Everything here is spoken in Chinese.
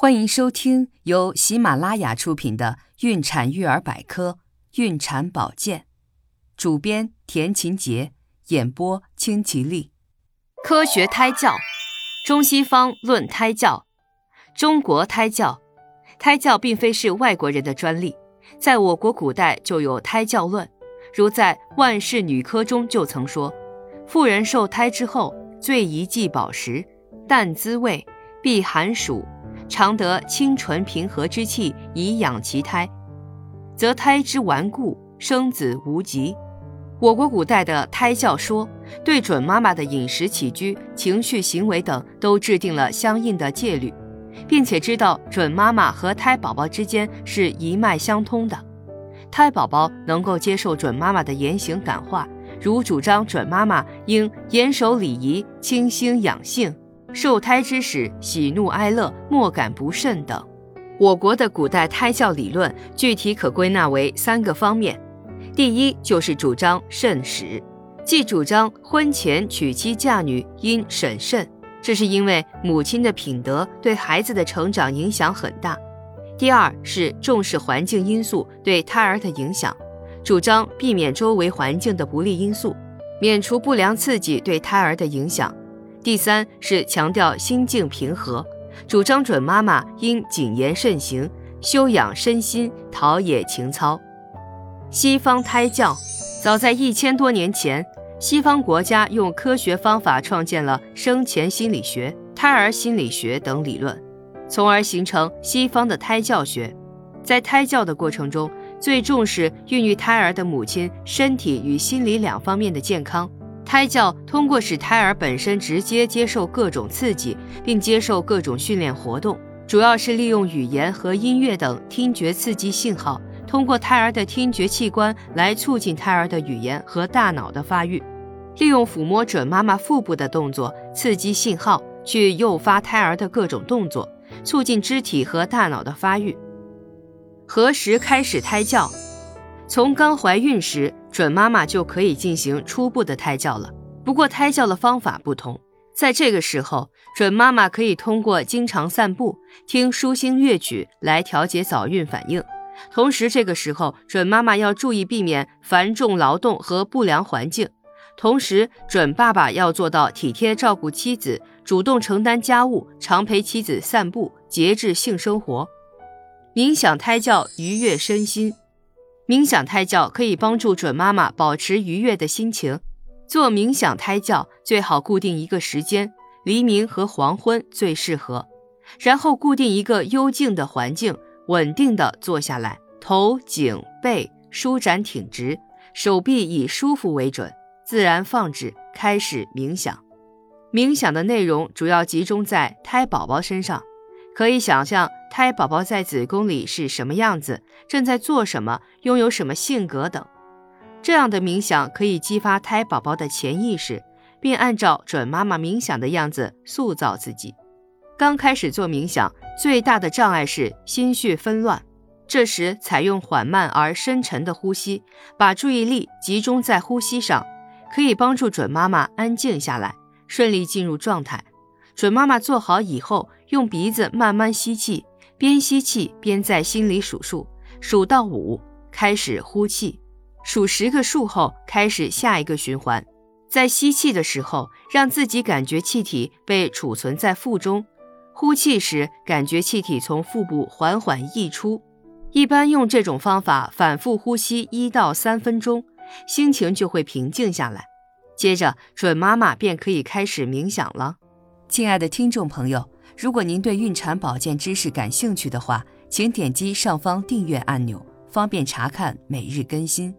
欢迎收听由喜马拉雅出品的《孕产育儿百科·孕产保健》，主编田勤杰，演播清吉丽。科学胎教，中西方论胎教。中国胎教，胎教并非是外国人的专利，在我国古代就有胎教论。如在《万世女科》中就曾说：“妇人受胎之后，最宜忌饱食，淡滋味，避寒暑。”常得清纯平和之气以养其胎，则胎之顽固，生子无疾。我国古代的胎教说，对准妈妈的饮食起居、情绪行为等都制定了相应的戒律，并且知道准妈妈和胎宝宝之间是一脉相通的，胎宝宝能够接受准妈妈的言行感化，如主张准妈妈应严守礼仪、清心养性。受胎之时，喜怒哀乐莫感不慎等。我国的古代胎教理论具体可归纳为三个方面：第一，就是主张慎始，即主张婚前娶妻嫁女应审慎，这是因为母亲的品德对孩子的成长影响很大；第二是重视环境因素对胎儿的影响，主张避免周围环境的不利因素，免除不良刺激对胎儿的影响。第三是强调心境平和，主张准妈妈应谨言慎行，修养身心，陶冶情操。西方胎教早在一千多年前，西方国家用科学方法创建了生前心理学、胎儿心理学等理论，从而形成西方的胎教学。在胎教的过程中，最重视孕育胎儿的母亲身体与心理两方面的健康。胎教通过使胎儿本身直接接受各种刺激，并接受各种训练活动，主要是利用语言和音乐等听觉刺激信号，通过胎儿的听觉器官来促进胎儿的语言和大脑的发育，利用抚摸准妈妈腹部的动作刺激信号，去诱发胎儿的各种动作，促进肢体和大脑的发育。何时开始胎教？从刚怀孕时。准妈妈就可以进行初步的胎教了，不过胎教的方法不同。在这个时候，准妈妈可以通过经常散步、听舒心乐曲来调节早孕反应。同时，这个时候准妈妈要注意避免繁重劳动和不良环境。同时，准爸爸要做到体贴照顾妻子，主动承担家务，常陪妻子散步，节制性生活。冥想胎教愉悦身心。冥想胎教可以帮助准妈妈保持愉悦的心情。做冥想胎教最好固定一个时间，黎明和黄昏最适合。然后固定一个幽静的环境，稳定的坐下来，头颈背舒展挺直，手臂以舒服为准，自然放置，开始冥想。冥想的内容主要集中在胎宝宝身上。可以想象胎宝宝在子宫里是什么样子，正在做什么，拥有什么性格等。这样的冥想可以激发胎宝宝的潜意识，并按照准妈妈冥想的样子塑造自己。刚开始做冥想，最大的障碍是心绪纷乱，这时采用缓慢而深沉的呼吸，把注意力集中在呼吸上，可以帮助准妈妈安静下来，顺利进入状态。准妈妈做好以后。用鼻子慢慢吸气，边吸气边在心里数数，数到五开始呼气，数十个数后开始下一个循环。在吸气的时候，让自己感觉气体被储存在腹中；呼气时，感觉气体从腹部缓缓溢出。一般用这种方法反复呼吸一到三分钟，心情就会平静下来。接着，准妈妈便可以开始冥想了。亲爱的听众朋友。如果您对孕产保健知识感兴趣的话，请点击上方订阅按钮，方便查看每日更新。